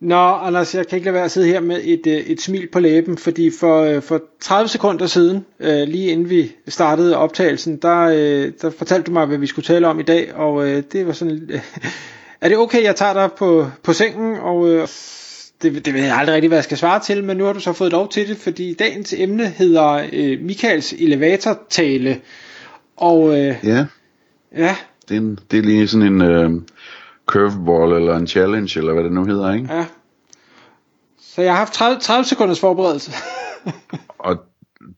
Nå, Anders, jeg kan ikke lade være at sidde her med et, øh, et smil på læben, fordi for, øh, for 30 sekunder siden, øh, lige inden vi startede optagelsen, der, der fortalte du mig, hvad vi skulle tale om i dag, og det var sådan... er det okay, jeg tager dig på, på sengen, og det, det ved jeg aldrig rigtig, hvad jeg skal svare til, men nu har du så fået lov til det, fordi dagens emne hedder Michaels elevatortale, og... ja. Ja. Det er, en, det er lige sådan en... Øh curveball eller en challenge, eller hvad det nu hedder, ikke? Ja. Så jeg har haft 30, 30 sekunders forberedelse. og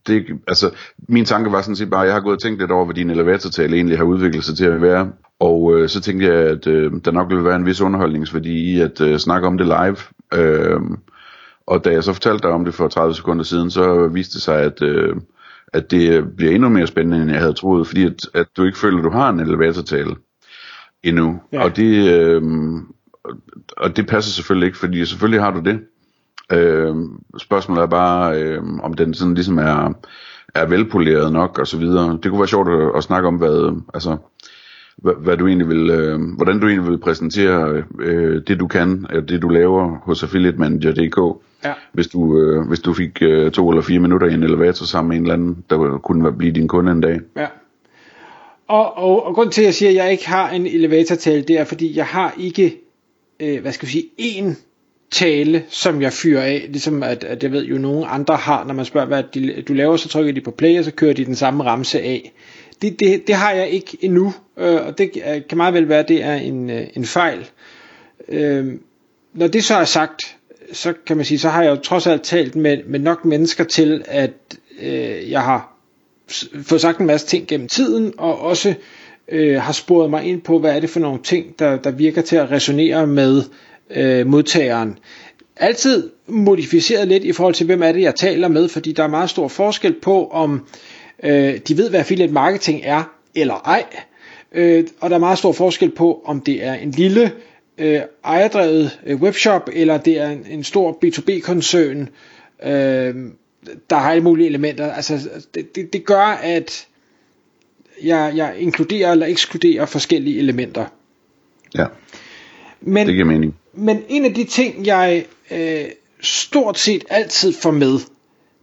det, altså, min tanke var sådan set bare, at jeg har gået og tænkt lidt over, hvad din elevatortale egentlig har udviklet sig til at være. Og øh, så tænkte jeg, at øh, der nok ville være en vis underholdningsværdi i at øh, snakke om det live. Øh, og da jeg så fortalte dig om det for 30 sekunder siden, så viste det sig, at, øh, at det bliver endnu mere spændende, end jeg havde troet, fordi at, at du ikke føler, at du har en elevatortale endnu. Ja. Og det øh, og det passer selvfølgelig ikke, fordi selvfølgelig har du det. Øh, spørgsmålet er bare, øh, om den sådan ligesom er, er velpoleret nok og så videre. Det kunne være sjovt at, at snakke om, hvad, altså, hvad, hvad du egentlig vil, øh, hvordan du egentlig vil præsentere øh, det du kan, det du laver hos affiliatemanager.dk. Ja. Hvis, du, øh, hvis du fik øh, to eller fire minutter i en elevator sammen med en eller anden, der kunne blive din kunde en dag. Ja. Og, og, og grund til, at jeg siger, at jeg ikke har en elevator-tale, det er, fordi jeg har ikke, øh, hvad skal vi sige, en tale, som jeg fyrer af, ligesom at, at jeg ved jo, nogen andre har, når man spørger, hvad de, du laver, så trykker de på play, og så kører de den samme ramse af. Det, det, det har jeg ikke endnu, øh, og det øh, kan meget vel være, at det er en, øh, en fejl. Øh, når det så er sagt, så kan man sige, så har jeg jo trods alt talt med, med nok mennesker til, at øh, jeg har fået sagt en masse ting gennem tiden, og også øh, har sporet mig ind på, hvad er det for nogle ting, der, der virker til at resonere med øh, modtageren. Altid modificeret lidt i forhold til, hvem er det, jeg taler med, fordi der er meget stor forskel på, om øh, de ved, hvad affiliate marketing er, eller ej. Øh, og der er meget stor forskel på, om det er en lille øh, ejerdrevet øh, webshop, eller det er en, en stor B2B-koncern, øh, der har alle mulige elementer. Altså, det, det, det gør, at jeg, jeg inkluderer eller ekskluderer forskellige elementer. Ja, men, det giver mening. Men en af de ting, jeg øh, stort set altid får med,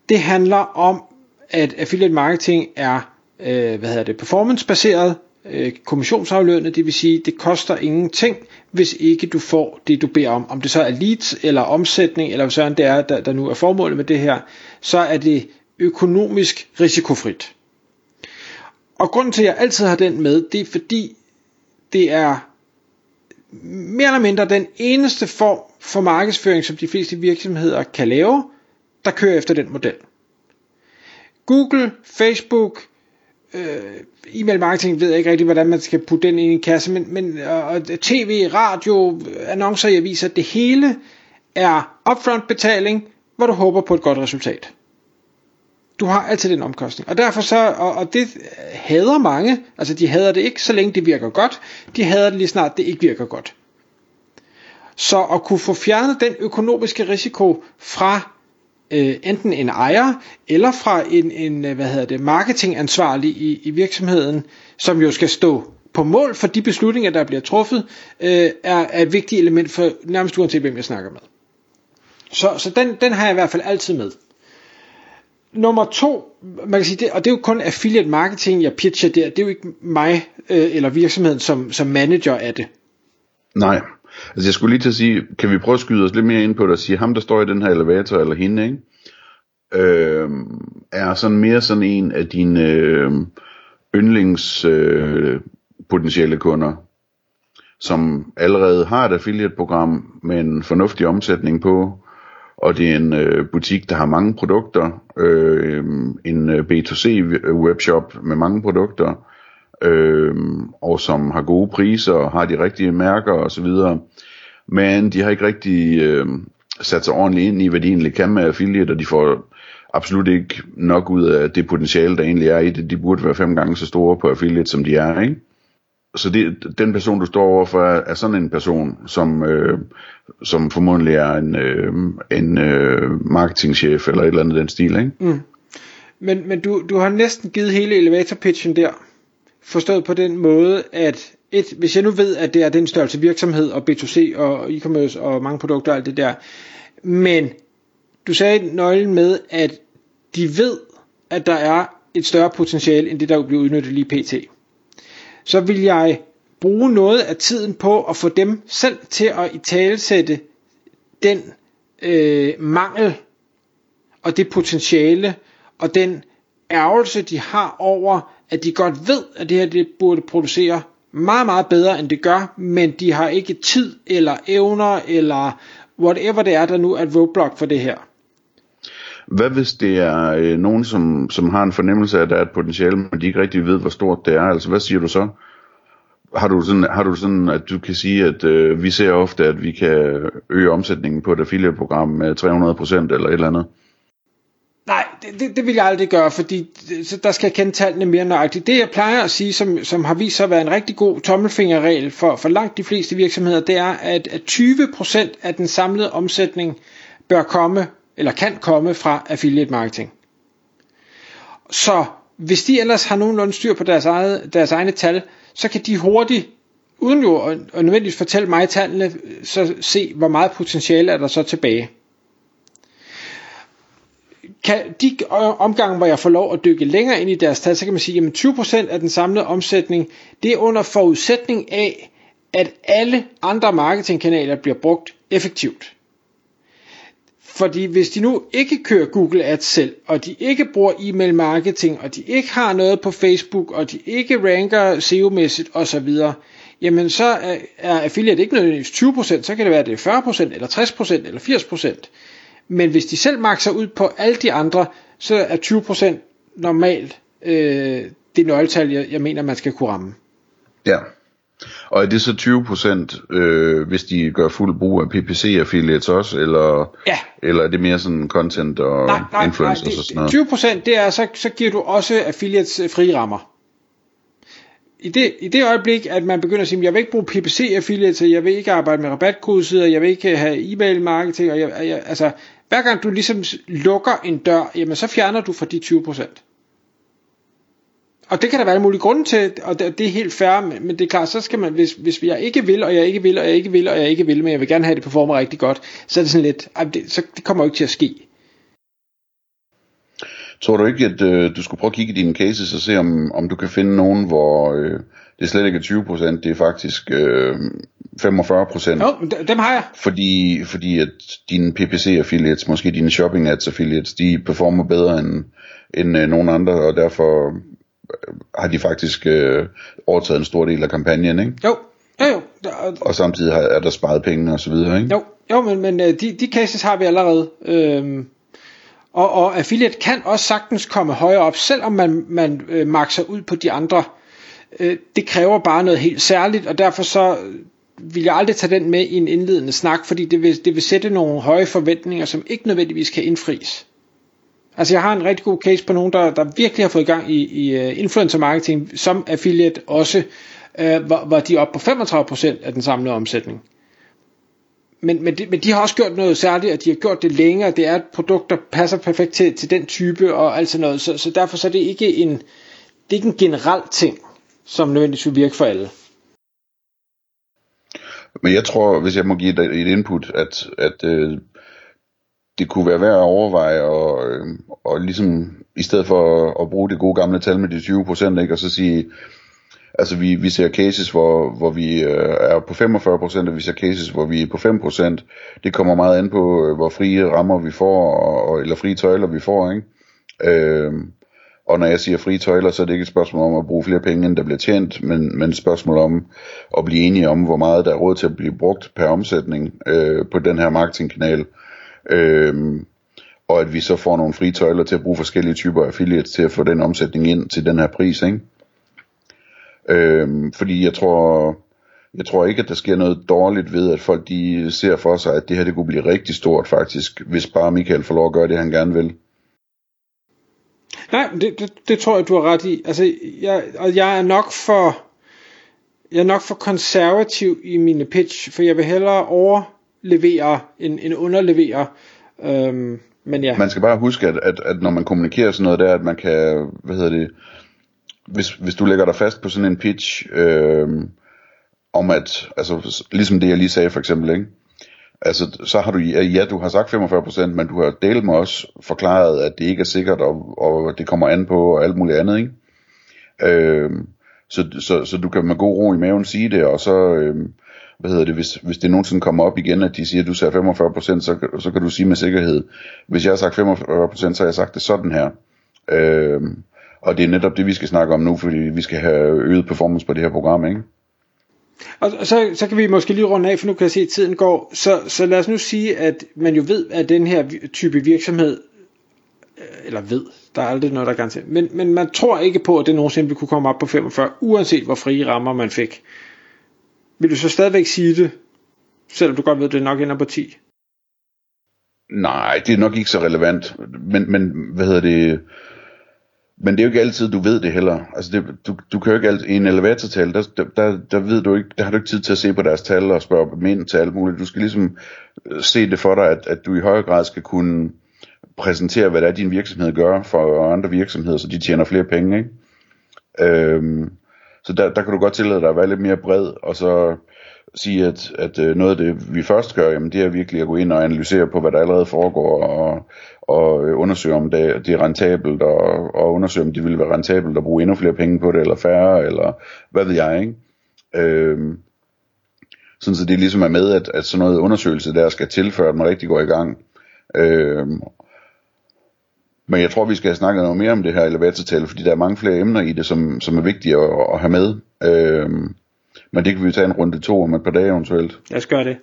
det handler om, at affiliate marketing er øh, hvad hedder det, performance-baseret, øh, kommissionsaflønnet, det vil sige, det koster ingenting, hvis ikke du får det, du beder om. Om det så er leads, eller omsætning, eller sådan det er, der, der nu er formålet med det her, så er det økonomisk risikofrit. Og grunden til, at jeg altid har den med, det er fordi, det er mere eller mindre den eneste form for markedsføring, som de fleste virksomheder kan lave, der kører efter den model. Google, Facebook, øh, e-mail marketing ved jeg ikke rigtig, hvordan man skal putte den ind i en kasse, men, men og tv, radio, annoncer i aviser, det hele er upfront betaling, hvor du håber på et godt resultat. Du har altid den omkostning. Og derfor så, og, og det hader mange, altså de hader det ikke, så længe det virker godt, de hader det lige snart det ikke virker godt. Så at kunne få fjernet den økonomiske risiko fra øh, enten en ejer eller fra en, en øh, hvad hedder det, marketingansvarlig i, i virksomheden, som jo skal stå på mål for de beslutninger, der bliver truffet, øh, er, er et vigtigt element for nærmest uanset hvem jeg snakker med. Så, så den, den har jeg i hvert fald altid med. Nummer to, man kan sige det, og det er jo kun affiliate marketing, jeg pitcher der, det er jo ikke mig øh, eller virksomheden som, som manager af det. Nej, Altså jeg skulle lige til at sige, kan vi prøve at skyde os lidt mere ind på det og sige, ham der står i den her elevator, eller hende, ikke? Øh, er sådan mere sådan en af dine øh, yndlings øh, potentielle kunder, som allerede har et affiliate-program med en fornuftig omsætning på, og det er en øh, butik, der har mange produkter, øh, en øh, B2C webshop med mange produkter, øh, og som har gode priser og har de rigtige mærker osv. Men de har ikke rigtig øh, sat sig ordentligt ind i, hvad de egentlig kan med affiliate, og de får absolut ikke nok ud af det potentiale, der egentlig er i det. De burde være fem gange så store på affiliate, som de er, ikke? Så det, den person, du står overfor, er, er sådan en person, som, øh, som formodentlig er en, øh, en øh, marketingchef eller et eller andet den stil, ikke? Mm. Men, men du, du har næsten givet hele elevator pitchen der, forstået på den måde, at et, hvis jeg nu ved, at det er den størrelse virksomhed og B2C og e-commerce og mange produkter og alt det der, men du sagde nøglen med, at de ved, at der er et større potentiale, end det der bliver udnyttet lige pt. Så vil jeg bruge noget af tiden på at få dem selv til at italesætte den øh, mangel og det potentiale og den ærgelse, de har over, at de godt ved, at det her det burde producere meget, meget bedre, end det gør, men de har ikke tid eller evner eller whatever det er, der nu er et roadblock for det her. Hvad hvis det er øh, nogen, som, som har en fornemmelse af, at der er et potentiale, men de ikke rigtig ved, hvor stort det er? Altså, hvad siger du så? Har du sådan, har du sådan at du kan sige, at øh, vi ser ofte, at vi kan øge omsætningen på et affiliate-program med 300% eller et eller andet? Nej, det, det, det vil jeg aldrig gøre, fordi så der skal jeg kende tallene mere nøjagtigt. Det jeg plejer at sige, som, som har vist sig at være en rigtig god tommelfingerregel for, for langt de fleste virksomheder, det er, at, at 20% af den samlede omsætning bør komme, eller kan komme fra affiliate marketing. Så hvis de ellers har nogenlunde styr på deres, eget, deres egne tal, så kan de hurtigt, uden jo at, at nødvendigvis fortælle mig tallene, så se, hvor meget potentiale er der så tilbage kan, de øh, omgange, hvor jeg får lov at dykke længere ind i deres tal, så kan man sige, at 20% af den samlede omsætning, det er under forudsætning af, at alle andre marketingkanaler bliver brugt effektivt. Fordi hvis de nu ikke kører Google Ads selv, og de ikke bruger e-mail marketing, og de ikke har noget på Facebook, og de ikke ranker SEO-mæssigt osv., jamen så er affiliate ikke nødvendigvis 20%, så kan det være, at det er 40%, eller 60%, eller 80%. Men hvis de selv makser ud på alle de andre, så er 20% normalt øh, det nøgletal, jeg, jeg mener, man skal kunne ramme. Ja. Og er det så 20%, øh, hvis de gør fuld brug af PPC affiliates også, eller, ja. eller er det mere sådan content og nej, nej, influencers nej, det, og sådan noget? 20% det er, så, så giver du også affiliates øh, frie rammer. I det, I det øjeblik, at man begynder at sige, jeg vil ikke bruge PPC affiliates, jeg vil ikke arbejde med rabatkodesider, jeg vil ikke have e-mail marketing, og jeg, jeg, altså, hver gang du ligesom lukker en dør, jamen så fjerner du for de 20%. Og det kan der være alle mulige grunde til, og det, det er helt fair, men det er klart, så skal man, hvis, hvis jeg ikke vil, og jeg ikke vil, og jeg ikke vil, og jeg ikke vil, men jeg vil gerne have det performer rigtig godt, så er det sådan lidt, det, så det kommer jo ikke til at ske. Tror du ikke, at øh, du skulle prøve at kigge i dine cases og se, om, om du kan finde nogen, hvor øh, det slet ikke er 20%, det er faktisk øh, 45%. Jo, dem har jeg. Fordi, fordi at dine PPC affiliates, måske dine shopping ads affiliates, de performer bedre end, end øh, nogen andre, og derfor øh, har de faktisk øh, overtaget en stor del af kampagnen, ikke? Jo, jo, jo. Og samtidig har, er der sparet penge og så videre, ikke? Jo, jo men, men øh, de, de cases har vi allerede. Øhm, og, og affiliate kan også sagtens komme højere op, selvom man, man øh, makser ud på de andre. Øh, det kræver bare noget helt særligt, og derfor så vil jeg aldrig tage den med i en indledende snak, fordi det vil, det vil sætte nogle høje forventninger, som ikke nødvendigvis kan indfries. Altså jeg har en rigtig god case på nogen, der, der virkelig har fået gang i, i øh, influencer marketing som affiliate også, øh, hvor, hvor de er oppe på 35% af den samlede omsætning men, men, de, men de har også gjort noget særligt, og de har gjort det længere. Det er et produkt, der passer perfekt til, til den type og alt sådan noget. Så, så derfor så er det ikke en, det er ikke en generel ting, som nødvendigvis vil virke for alle. Men jeg tror, hvis jeg må give dig et input, at, at øh, det kunne være værd at overveje, og, øh, og ligesom i stedet for at, at bruge det gode gamle tal med de 20%, og så sige, Altså vi, vi ser cases, hvor, hvor vi øh, er på 45%, og vi ser cases, hvor vi er på 5%. Det kommer meget an på, øh, hvor frie rammer vi får, og, eller frie tøjler vi får. Ikke? Øh, og når jeg siger frie tøjler, så er det ikke et spørgsmål om at bruge flere penge, end der bliver tjent, men, men et spørgsmål om at blive enige om, hvor meget der er råd til at blive brugt per omsætning øh, på den her marketingkanal. Øh, og at vi så får nogle frie tøjler til at bruge forskellige typer affiliates til at få den omsætning ind til den her pris, ikke? Øhm, fordi jeg tror, jeg tror ikke, at der sker noget dårligt ved, at folk de ser for sig, at det her det kunne blive rigtig stort faktisk, hvis bare Michael får lov at gøre det, han gerne vil. Nej, det, det, det tror jeg, du har ret i. Altså, jeg, og jeg er nok for jeg er nok for konservativ i mine pitch, for jeg vil hellere overlevere end, end underlevere. Øhm, men ja. Man skal bare huske, at, at, at når man kommunikerer sådan noget der, at man kan, hvad hedder det, hvis, hvis du lægger dig fast på sådan en pitch, øh, om at, altså ligesom det jeg lige sagde for eksempel, ikke? Altså, så har du, ja, du har sagt 45%, men du har delt med også forklaret, at det ikke er sikkert, og, og det kommer an på, og alt muligt andet, ikke? Øh, så, så, så du kan med god ro i maven sige det, og så, øh, hvad hedder det, hvis, hvis det nogensinde kommer op igen, at de siger, at du sagde 45%, så, så kan du sige med sikkerhed, hvis jeg har sagt 45%, så har jeg sagt det sådan her. Øh, og det er netop det, vi skal snakke om nu, fordi vi skal have øget performance på det her program, ikke? Og så, så kan vi måske lige runde af, for nu kan jeg se, at tiden går. Så, så lad os nu sige, at man jo ved, at den her type virksomhed, øh, eller ved, der er aldrig noget, der kan men, men man tror ikke på, at det nogensinde ville kunne komme op på 45, uanset hvor frie rammer man fik. Vil du så stadigvæk sige det, selvom du godt ved, at det nok ender på 10? Nej, det er nok ikke så relevant. Men, men hvad hedder det men det er jo ikke altid, du ved det heller. Altså det, du, du kan jo ikke altid, i en elevatortal, der, der, der, ved du ikke, der har du ikke tid til at se på deres tal og spørge dem ind til alt muligt. Du skal ligesom øh, se det for dig, at, at du i højere grad skal kunne præsentere, hvad det er, din virksomhed gør for andre virksomheder, så de tjener flere penge. Ikke? Øhm, så der, der kan du godt tillade dig at være lidt mere bred, og så sige, at, at øh, noget af det, vi først gør, jamen, det er virkelig at gå ind og analysere på, hvad der allerede foregår, og, og øh, undersøge, om det, det er rentabelt, og, og undersøge, om det ville være rentabelt at bruge endnu flere penge på det, eller færre, eller hvad ved jeg, ikke? Øhm, sådan så det ligesom er med, at, at sådan noget undersøgelse der skal til, før man rigtig går i gang. Øhm, men jeg tror, vi skal snakke noget mere om det her elevatortal, fordi der er mange flere emner i det, som, som er vigtige at, at have med. Øhm, men det kan vi tage en runde to om et par dage eventuelt. Lad os gøre det.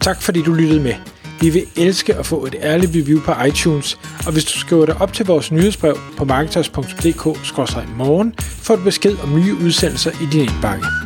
Tak fordi du lyttede med. Vi vil elske at få et ærligt review på iTunes, og hvis du skriver dig op til vores nyhedsbrev på marketers.dk-morgen, får du besked om nye udsendelser i din indbakke.